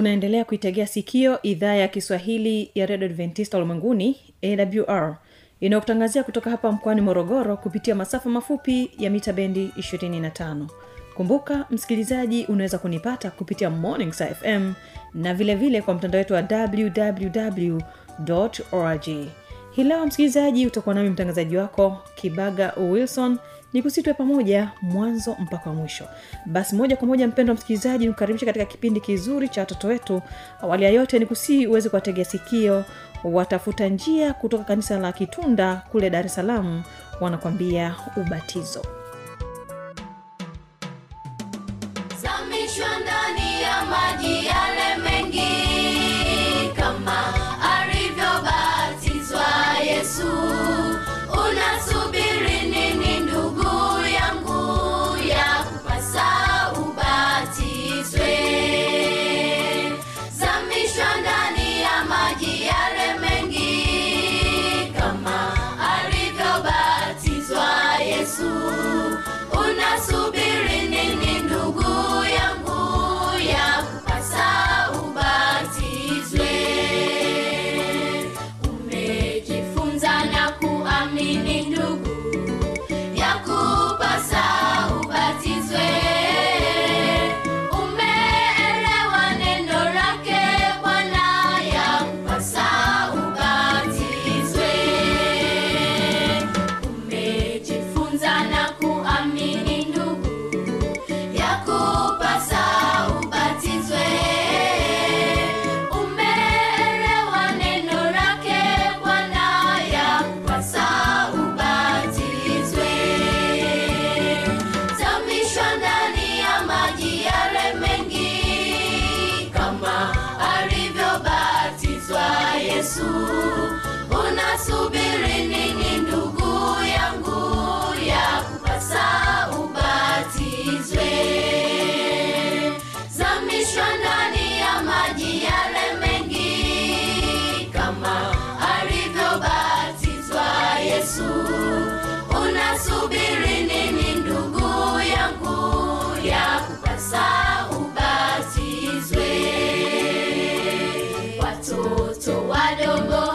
unaendelea kuitegea sikio idhaa ya kiswahili ya redio adventista ulimwenguni awr inayokutangazia kutoka hapa mkoani morogoro kupitia masafa mafupi ya mita bendi 25 kumbuka msikilizaji unaweza kunipata kupitia morning sa fm na vilevile vile kwa mtandao wetu wa www org hii leo msikilizaji utakuwa nami mtangazaji wako kibaga wilson ni kusitwe pamoja mwanzo mpaka mwisho. Basi moja kwa moja mpendo wa msikilizaji nikukaribisha katika kipindi kizuri cha watoto wetu. Awali ya yote ni kusii uweze kuwategea sikio watafuta njia kutoka kanisa la kitunda kule dar es salaam wanakwambia ubatizo watoto wadogo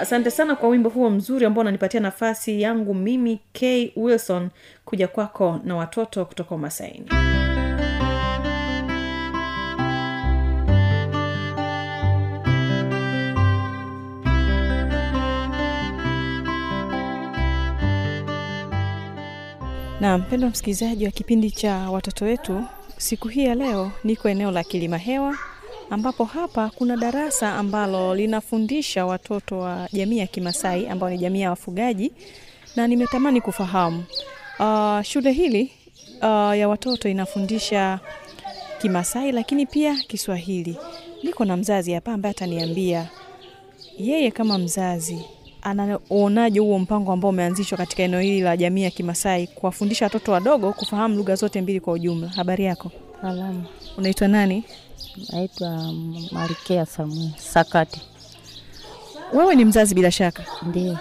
asante sana kwa wimbo huo mzuri ambao unanipatia nafasi yangu mimi k. Wilson kuja kwako na watoto kutoka umasaini na mpendwa msikilizaji wa kipindi cha watoto wetu siku hii ya leo niko eneo la kilima hewa ambapo hapa kuna darasa ambalo linafundisha watoto wa jamii ya kimasai ambao ni jamii ya wafugaji na nimetamani kufahamu. Uh, shule hili uh, ya watoto inafundisha kimasai lakini pia kiswahili. Niko na mzazi hapa ambaye ataniambia yeye kama mzazi anaonaje huo mpango ambao umeanzishwa katika eneo hili la jamii ya kimasai kuwafundisha watoto wadogo kufahamu lugha zote mbili kwa ujumla? Habari yako Salamu, unaitwa nani? Naitwa Malkia Samuel Sakati. wewe ni mzazi bila shaka? Ndio,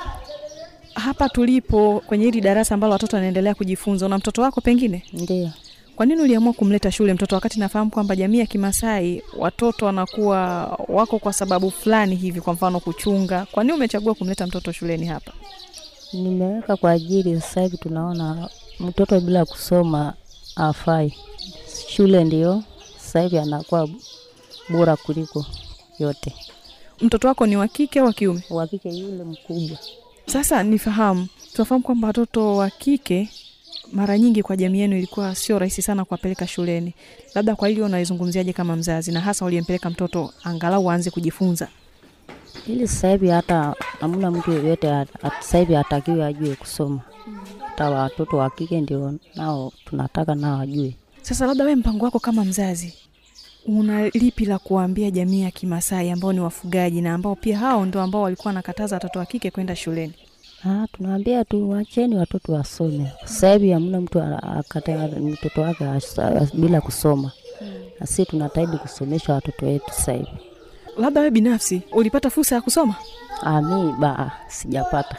hapa tulipo kwenye hili darasa ambalo watoto wanaendelea kujifunza una mtoto wako pengine? Ndio. kwa nini uliamua kumleta shule mtoto wakati nafahamu kwamba jamii ya kimasai watoto wanakuwa wako kwa sababu fulani hivi kwa mfano kuchunga. Kwa nini umechagua kumleta mtoto shuleni hapa? Nimeweka kwa ajili, sasa hivi tunaona mtoto bila kusoma afai. Shule ndio sasa hivi anakuwa bora kuliko yote. mtoto wako ni wa kike au wa kiume Wa kike yule mkubwa, sasa nifahamu tunafahamu kwamba watoto wa kike mara nyingi kwa jamii yenu ilikuwa sio rahisi sana kuwapeleka shuleni labda kwa hili unaizungumziaje kama mzazi na hasa uliyempeleka mtoto angalau aanze kujifunza ili sasa hivi hata hamna mtu at- sasa hivi hatakiwi ajue kusoma. Hata watoto wa kike ndio nao tunataka nao wajue. Sasa labda we mpango wako kama mzazi una lipi la kuwaambia jamii ya kimasai ambao ni wafugaji na ambao pia hao ndo ambao walikuwa wanakataza watoto wa kike kwenda shuleni Ah, tunaambia tu wacheni watoto wasome. Sasa hivi hamna mtu akata mtoto wake bila kusoma. Na sisi tunataidi kusomesha watoto wetu sasa hivi. labda we binafsi ulipata fursa ya kusoma Ah, mimi ba sijapata.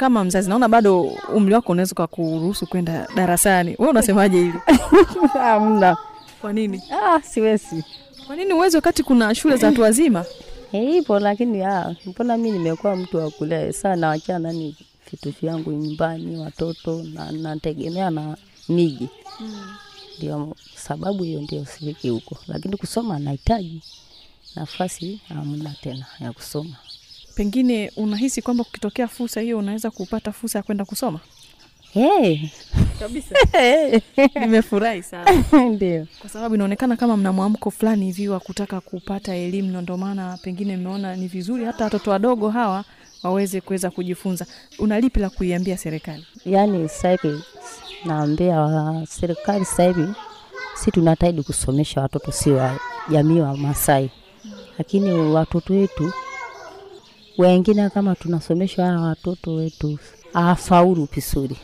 Kama mzazi naona bado umri wako unaweza ukakuruhusu kwenda darasani we unasemaje hili Hamna. kwa nini Ah, siwezi. kwa nini uwezi wakati kuna shule za watu wazima Eh, Ipo lakini ah, mbona mi nimekuwa mtu wa kulea sana wachana ni vitu vyangu nyumbani, watoto na nategemea na miji. Ndio sababu hiyo ndio siriki huko, lakini kusoma nahitaji nafasi, hamna tena ya kusoma. Pengine unahisi kwamba kukitokea fursa hiyo unaweza kupata fursa ya kwenda kusoma? Hey, kabisa. Nimefurahi sana. Ndio. Kwa sababu inaonekana kama mna mwamko fulani hivi wa kutaka kupata elimu na ndio maana pengine mmeona ni vizuri hata watoto wadogo hawa waweze kuweza kujifunza. Una lipi la kuiambia serikali? Yaani sasa hivi naambia serikali sasa hivi si tunataidi kusomesha watoto, si wa jamii wa Masai, lakini watoto wetu wengine kama tunasomesha hawa watoto wetu hawafaulu vizuri.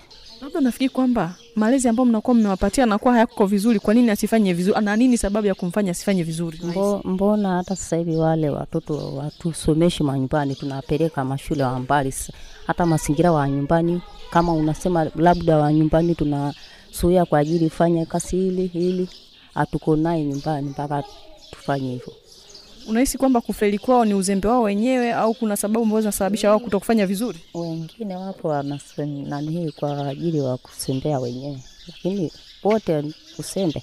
labda nafikiri kwamba malezi ambayo mnakuwa mmewapatia anakuwa hayako vizuri kwa nini asifanye vizuri na nini sababu ya kumfanya asifanye vizuri Mbo, mbona hata sasa hivi wale watoto watusomeshi manyumbani, tunawapeleka mashule wa mbali, hata mazingira wa nyumbani. Kama unasema labda wa nyumbani tunasuia kwa ajili fanya kazi hili hili, hatuko naye nyumbani mpaka tufanye hivyo. Unahisi kwamba kufeli kwao ni uzembe wao wenyewe au kuna sababu ambazo zinasababisha wao kuto kufanya vizuri? Wengine wapo wanani hii kwa ajili wa kusembea wenyewe, lakini wote usembe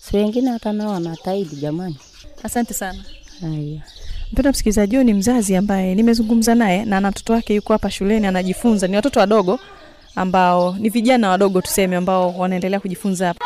si wengine hata nao wanataidi jamani. asante sana. Haya. mpenda msikilizaji huyu ni mzazi ambaye nimezungumza naye na na mtoto wake yuko hapa shuleni anajifunza. Ni watoto wadogo ambao ni vijana wadogo tuseme ambao wanaendelea kujifunza hapa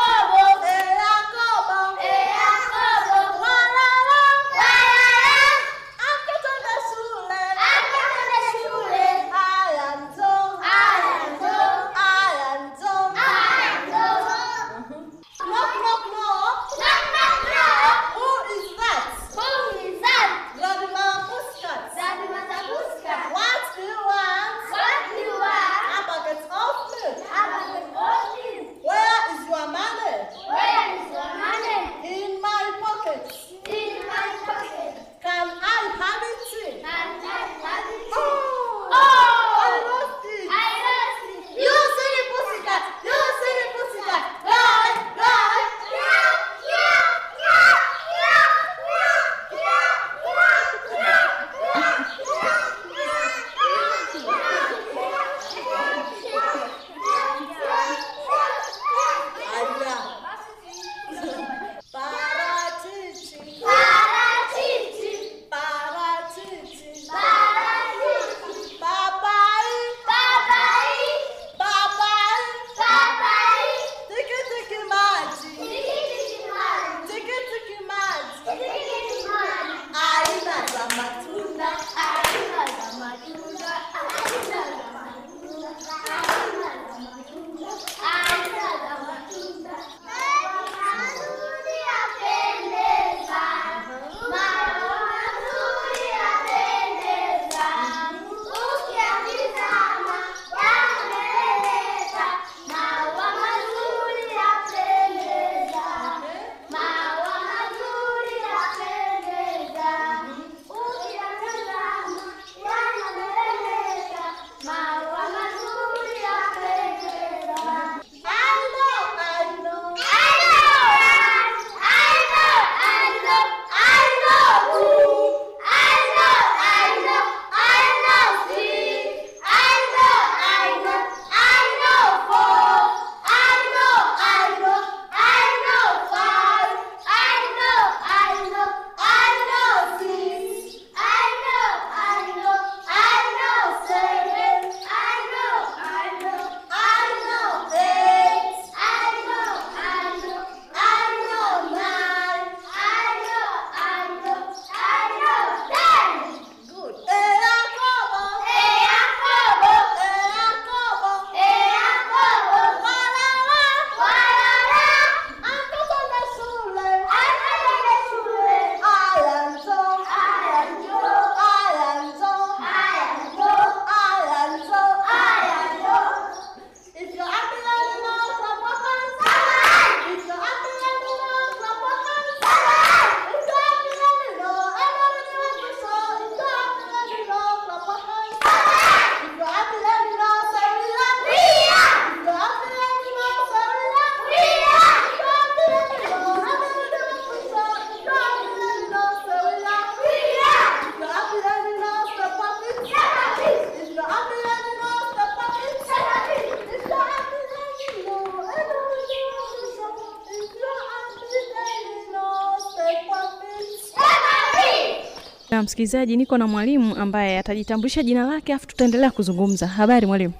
msikilizaji, niko na mwalimu ambaye atajitambulisha jina lake, afu tutaendelea kuzungumza. Habari mwalimu,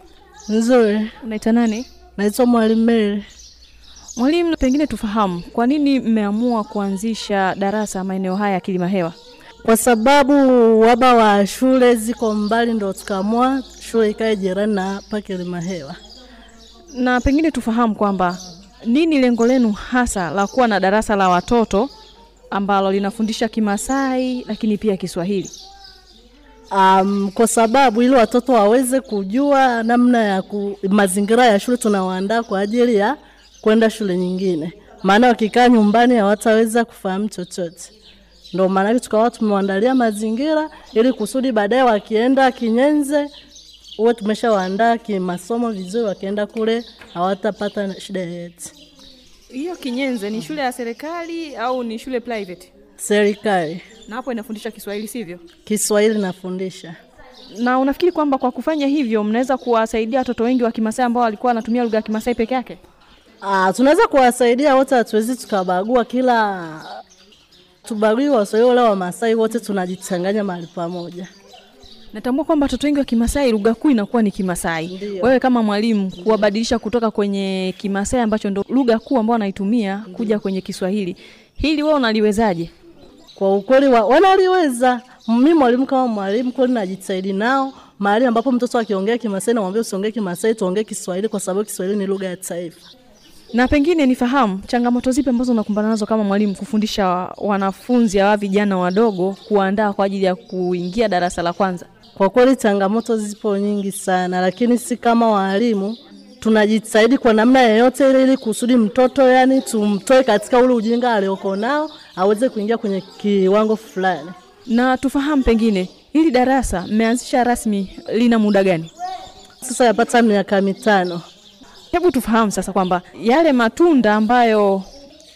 Nzuri, unaitwa nani? naitwa Mwalimu Mary. Mwalimu, pengine tufahamu kwa nini mmeamua kuanzisha darasa maeneo haya ya Kilima Hewa? Kwa sababu waba wa shule ziko mbali, ndo tukaamua shule ikae jirani na hapa Kilimahewa. Na pengine tufahamu kwamba nini lengo lenu hasa la kuwa na darasa la watoto ambalo linafundisha Kimasai lakini pia Kiswahili? Um, kwa sababu ili watoto waweze kujua namna ya ku, mazingira ya shule tunawaandaa kwa ajili ya kwenda shule nyingine, maana wakikaa nyumbani hawataweza kufahamu chochote. Ndo maana tukawa tumewaandalia mazingira ili kusudi baadaye wakienda Kinyenze uwe tumeshawaandaa kimasomo vizuri, wakienda kule hawatapata shida yoyote. Hiyo Kinyenze ni shule ya serikali au ni shule private? Serikali Na hapo inafundisha Kiswahili sivyo? Kiswahili nafundisha. Na unafikiri kwamba kwa kufanya hivyo mnaweza kuwasaidia watoto wengi wa Kimasai ambao walikuwa wanatumia lugha ya Kimasai peke yake? Ah, tunaweza kuwasaidia wote, hatuwezi tukabagua kila tubagui Waswahili wala Wamasai, wote tunajichanganya mahali pamoja. Natambua kwamba watoto wengi wa Kimasai lugha kuu inakuwa ni Kimasai. Wewe kama mwalimu kuwabadilisha kutoka kwenye Kimasai ambacho ndo lugha kuu ambao wanaitumia kuja kwenye Kiswahili, hili wewe unaliwezaje? Kwa ukweli wa, wanaliweza. Mimi mwalimu kama mwalimu kweli najitahidi nao mahali ambapo mtoto akiongea Kimasai namwambia usiongee Kimasai, tuongee Kiswahili kwa sababu Kiswahili ni lugha ya taifa. Na pengine nifahamu changamoto zipi ambazo unakumbana nazo kama mwalimu kufundisha wanafunzi hawa vijana wadogo kuandaa kwa ajili ya kuingia darasa la kwanza? Kwa kweli changamoto zipo nyingi sana, lakini si kama walimu tunajitahidi kwa namna yoyote ile ili kusudi mtoto yani tumtoe katika ule ujinga alioko nao aweze kuingia kwenye kiwango fulani. Na tufahamu pengine hili darasa mmeanzisha rasmi lina muda gani? Sasa yapata miaka mitano. Hebu tufahamu sasa kwamba yale matunda ambayo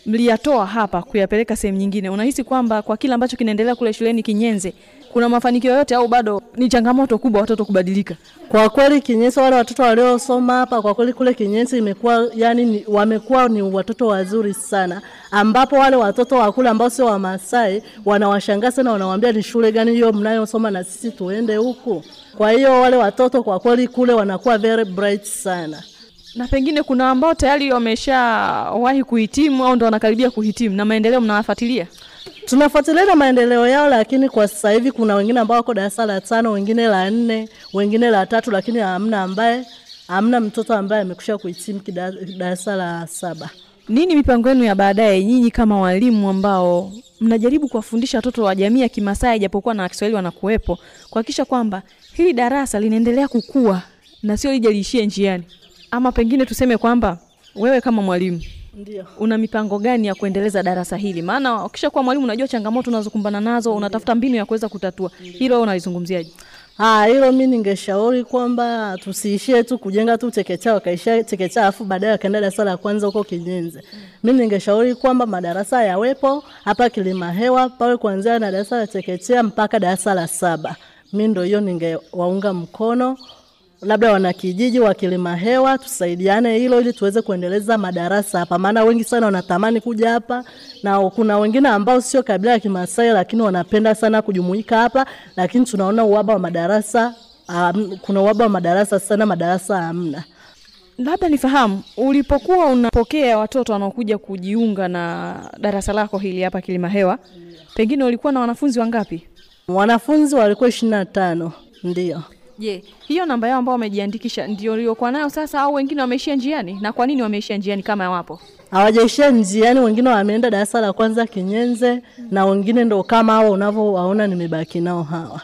mliyatoa hapa kuyapeleka sehemu nyingine, unahisi kwamba kwa kile ambacho kinaendelea kule shuleni Kinyenze kuna mafanikio yote au bado ni changamoto kubwa watoto kubadilika? Kwa kweli Kinyenze, wale watoto waliosoma hapa, kwa kweli kule Kinyenze imekuwa yani wamekuwa ni watoto wazuri sana, ambapo wale watoto wa kule ambao sio Wamasai wanawashangaa sana, wanawaambia ni shule gani hiyo mnayosoma na sisi tuende huku. Kwa hiyo wale watoto kwa kweli kule wanakuwa very bright sana. Na pengine kuna ambao tayari wameshawahi kuhitimu au ndo wanakaribia kuhitimu, na maendeleo mnawafuatilia? Tunafuatilia na maendeleo yao, lakini kwa sasa hivi kuna wengine ambao wako darasa la tano, wengine la nne, wengine la tatu, lakini hamna ambaye hamna mtoto ambaye amekusha kuhitimu darasa la saba. Nini mipango yenu ya baadaye, nyinyi kama walimu ambao mnajaribu kuwafundisha watoto wa jamii ya Kimasai japokuwa na Kiswahili wanakuwepo, kuhakikisha kwamba hili darasa linaendelea kukua na sio lije liishie njiani? Ama pengine tuseme kwamba wewe kama mwalimu Ndiyo. una mipango gani ya kuendeleza darasa hili? Maana ukisha kuwa mwalimu unajua changamoto unazokumbana nazo, unatafuta mbinu ya kuweza kutatua. Hilo wewe unalizungumziaje? Ah, hilo mi ningeshauri kwamba tusiishie tu kujenga tu chekechea wakaishia chekechea afu baadaye wakaenda darasa la kwanza huko Kinyenze. Mi ningeshauri kwamba madarasa yawepo hapa Kilimahewa pawe kuanzia na darasa la chekechea mpaka darasa la saba. Mi ndo hiyo ningewaunga mkono labda wanakijiji wa Kilimahewa tusaidiane hilo ili tuweze kuendeleza madarasa hapa, maana wengi sana wanatamani kuja hapa, na kuna wengine ambao sio kabila ya Kimasai lakini wanapenda sana kujumuika hapa, lakini tunaona uhaba wa madarasa um, kuna uhaba wa madarasa sana, madarasa hamna. Labda nifahamu, ulipokuwa unapokea watoto wanaokuja kujiunga na darasa lako hili hapa Kilimahewa, pengine ulikuwa na wanafunzi wangapi? Wanafunzi walikuwa ishirini na tano ndio. Je, hiyo namba yao ambao wamejiandikisha ndio uliokuwa nayo sasa au wengine wameishia njiani? Na kwa nini wameishia njiani kama wapo? Hawajaishia njiani, wengine wameenda darasa la kwanza Kinyenze, na wengine ndo kama hao unavyowaona nimebaki nao hawa.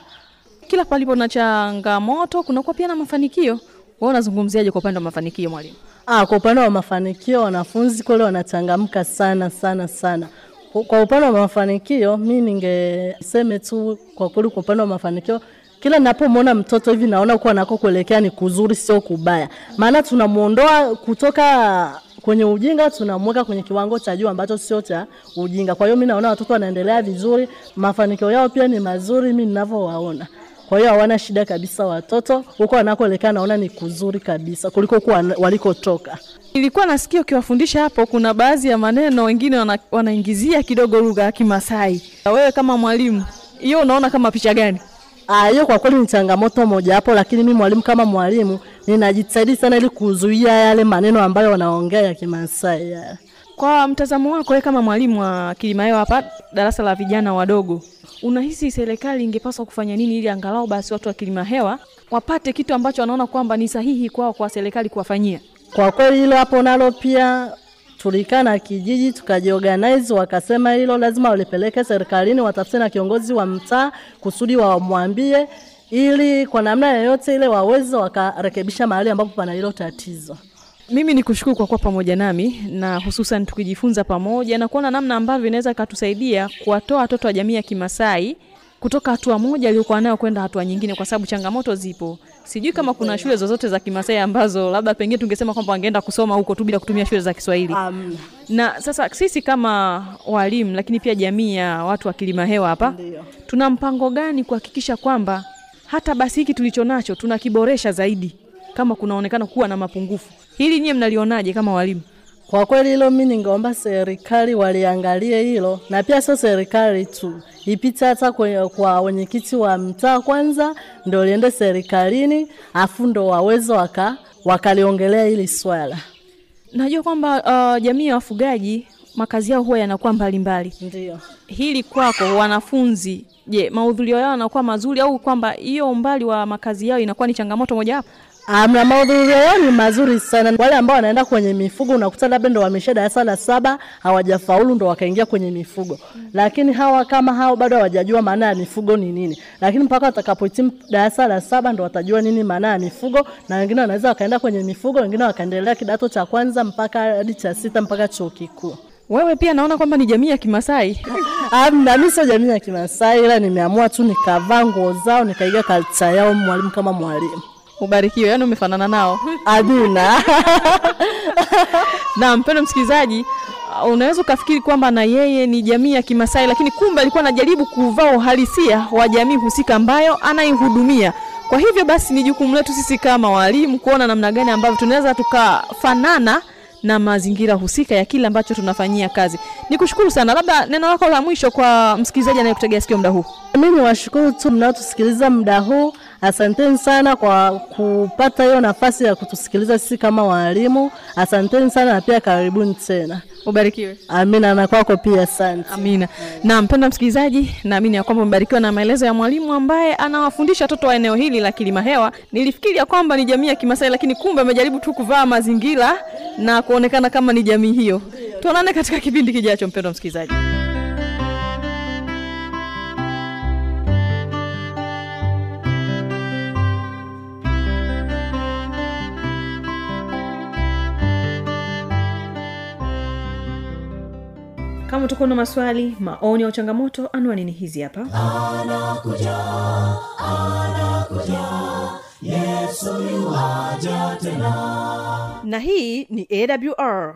Kila palipo na changamoto kunakuwa pia na mafanikio. Wewe unazungumziaje kwa upande wa mafanikio mwalimu? Ah, kwa upande wa mafanikio wanafunzi kweli wanachangamka sana sana sana. Kwa- Kwa upande wa mafanikio mi ningeseme tu kwa kweli, kwa upande wa mafanikio kila ninapomwona mtoto hivi naona kuwa nako kuelekea ni kuzuri, sio kubaya, maana tunamuondoa kutoka kwenye ujinga tunamweka kwenye kiwango cha juu ambacho sio cha ujinga. Kwa hiyo mi naona watoto wanaendelea vizuri, mafanikio yao pia ni mazuri mi ninavyowaona. Kwa hiyo hawana shida kabisa watoto, huko wanakoelekea naona ni kuzuri kabisa kuliko huko walikotoka. Nilikuwa nasikia ukiwafundisha hapo, kuna baadhi ya maneno wengine wana, wanaingizia kidogo lugha ya Kimasai. Wewe kama mwalimu, hiyo unaona kama picha gani hiyo kwa kweli ni changamoto moja hapo, lakini mi mwalimu kama mwalimu ninajitahidi sana ili kuzuia yale maneno ambayo wanaongea ya Kimasai kwa mtazamo wako wewe kama mwalimu wa kilimayo hapa darasa la vijana wadogo unahisi serikali ingepaswa kufanya nini ili angalau basi watu wa Kilimahewa wapate kitu ambacho wanaona kwamba ni sahihi kwao kwa serikali kuwafanyia? Kwa kweli hilo hapo nalo pia tulikaa kijiji tukajiorganize, wakasema hilo lazima walipeleke serikalini, watafute na kiongozi wa mtaa kusudi wamwambie, ili kwa namna yoyote ile waweze wakarekebisha mahali ambapo pana hilo tatizo. mimi ni kushukuru kwa kuwa pamoja nami na hususan tukijifunza pamoja na kuona namna ambavyo inaweza ikatusaidia kuwatoa watoto wa jamii ya kimasai kutoka hatua moja aliyokuwa nayo kwenda hatua nyingine kwa sababu changamoto zipo sijui kama kuna shule zozote za kimasai ambazo labda pengine tungesema kwamba wangeenda kusoma huko tu bila kutumia shule za kiswahili. Um, na sasa sisi kama walimu lakini pia jamii ya watu wa kilima hewa hapa tuna mpango gani kuhakikisha kwamba hata basi hiki tulicho nacho tunakiboresha zaidi kama kunaonekana kuwa na mapungufu? Hili nyie mnalionaje kama walimu Kwa kweli hilo mi ningeomba serikali waliangalie hilo, na pia sio serikali tu, ipite hata kwa wenyekiti wa mtaa kwanza, ndio liende serikalini, afu ndo waweze waka wakaliongelea hili swala. najua kwamba uh, jamii ya wafugaji makazi yao huwa yanakuwa mbalimbali Ndio. hili kwako wanafunzi je mahudhurio yao yanakuwa mazuri au kwamba hiyo umbali wa makazi yao inakuwa ni changamoto mojawapo Amna, mahudhurio yao ni mazuri sana. Wale ambao wanaenda kwenye mifugo unakuta labda ndo wamesha darasa la saba hawajafaulu ndo wakaingia kwenye mifugo, lakini hawa kama hao bado hawajajua maana ya mifugo ni nini, lakini mpaka watakapohitimu darasa la saba ndo watajua nini maana ya mifugo, na wengine wanaweza wakaenda kwenye mifugo, wengine wakaendelea kidato cha kwanza mpaka hadi cha sita mpaka chuo kikuu. wewe pia naona kwamba ni jamii ya kimasai Amna, mimi sio jamii ya Kimasai, ila nimeamua tu nikavaa nguo zao nikaiga kalcha yao, mwalimu kama mwalimu. Ubarikiwe yani umefanana nao. Aduna. na mpendo msikilizaji uh, unaweza ukafikiri kwamba na yeye ni jamii ya kimasai lakini kumbe alikuwa anajaribu kuvaa uhalisia wa jamii husika ambayo anaihudumia. Kwa hivyo basi ni jukumu letu sisi kama walimu kuona namna gani ambavyo tunaweza tukafanana na mazingira husika ya kile ambacho tunafanyia kazi. Ni kushukuru sana. Labda neno lako la mwisho kwa msikilizaji anayekutegea sikio muda huu. Mimi niwashukuru tu mnaotusikiliza muda huu. Asanteni sana kwa kupata hiyo nafasi ya kutusikiliza sisi kama walimu. Asanteni sana na pia karibuni tena. ubarikiwe Amina, na kwako pia asante. Amina. Na mpendwa msikilizaji, naamini ya kwamba umebarikiwa na maelezo ya mwalimu ambaye anawafundisha watoto wa eneo hili la Kilima Hewa. Nilifikiri kwamba ni jamii ya Kimasai, lakini kumbe amejaribu tu kuvaa mazingira na kuonekana kama ni jamii hiyo. Tuonane katika kipindi kijacho, mpendwa msikilizaji. Kama tuko na maswali, maoni au changamoto, anwani ni hizi hapa. anakuja anakuja yesu tena Na hii ni AWR.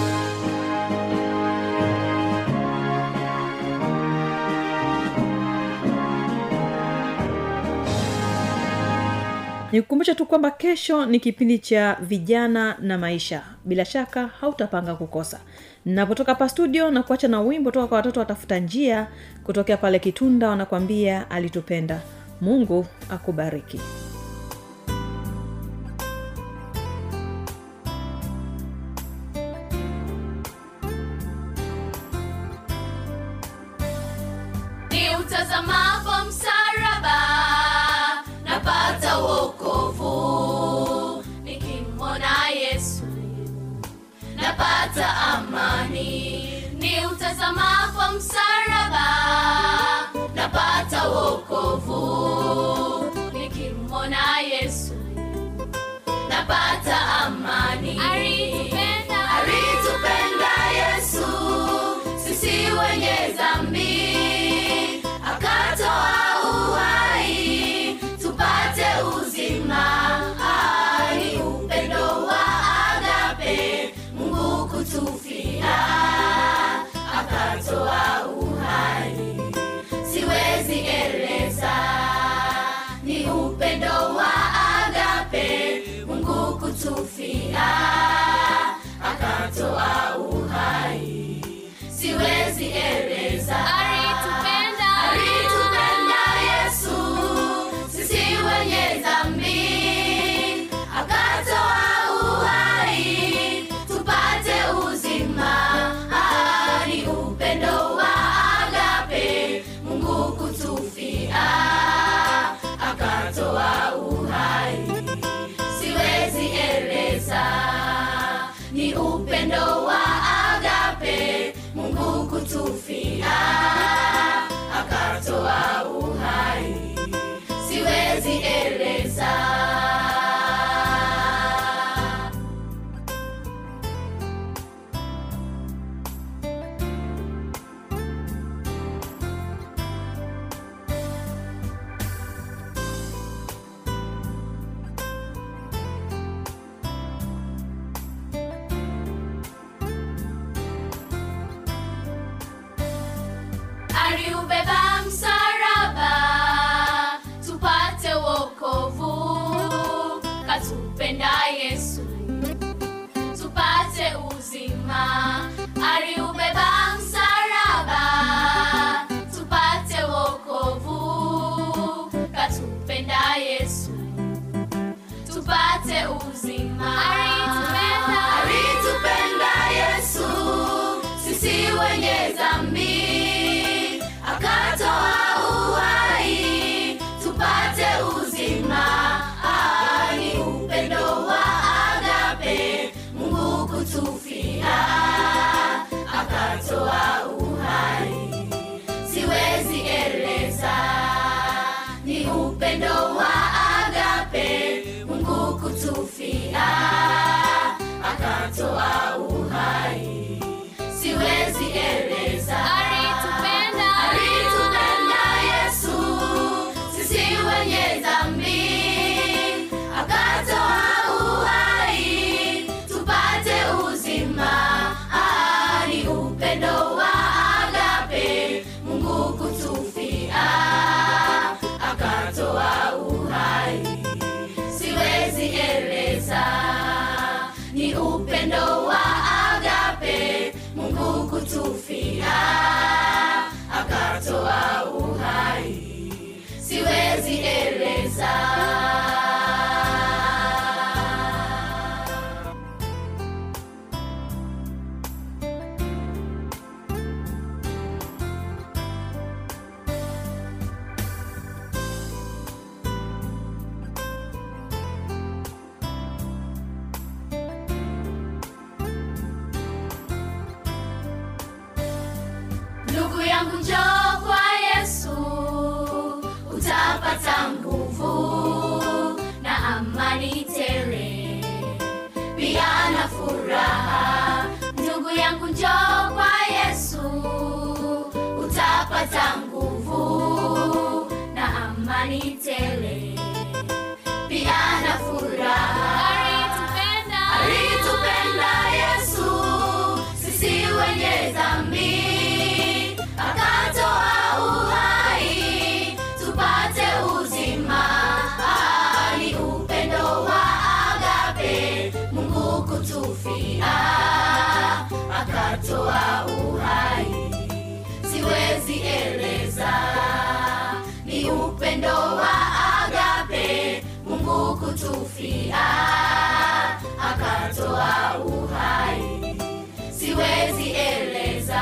nikukumbusha tu kwamba kesho ni kipindi cha vijana na maisha. Bila shaka hautapanga kukosa. Napotoka pa studio na kuacha na wimbo toka kwa watoto watafuta njia kutokea pale kitunda wanakwambia alitupenda. Mungu akubariki akatoa uhai, siwezi eleza see my akatoa uhai, siwezi eleza. de rezar. wa uhai, siwezi eleza ni upendo wa agape, Mungu kutufia akatoa uhai, siwezi eleza.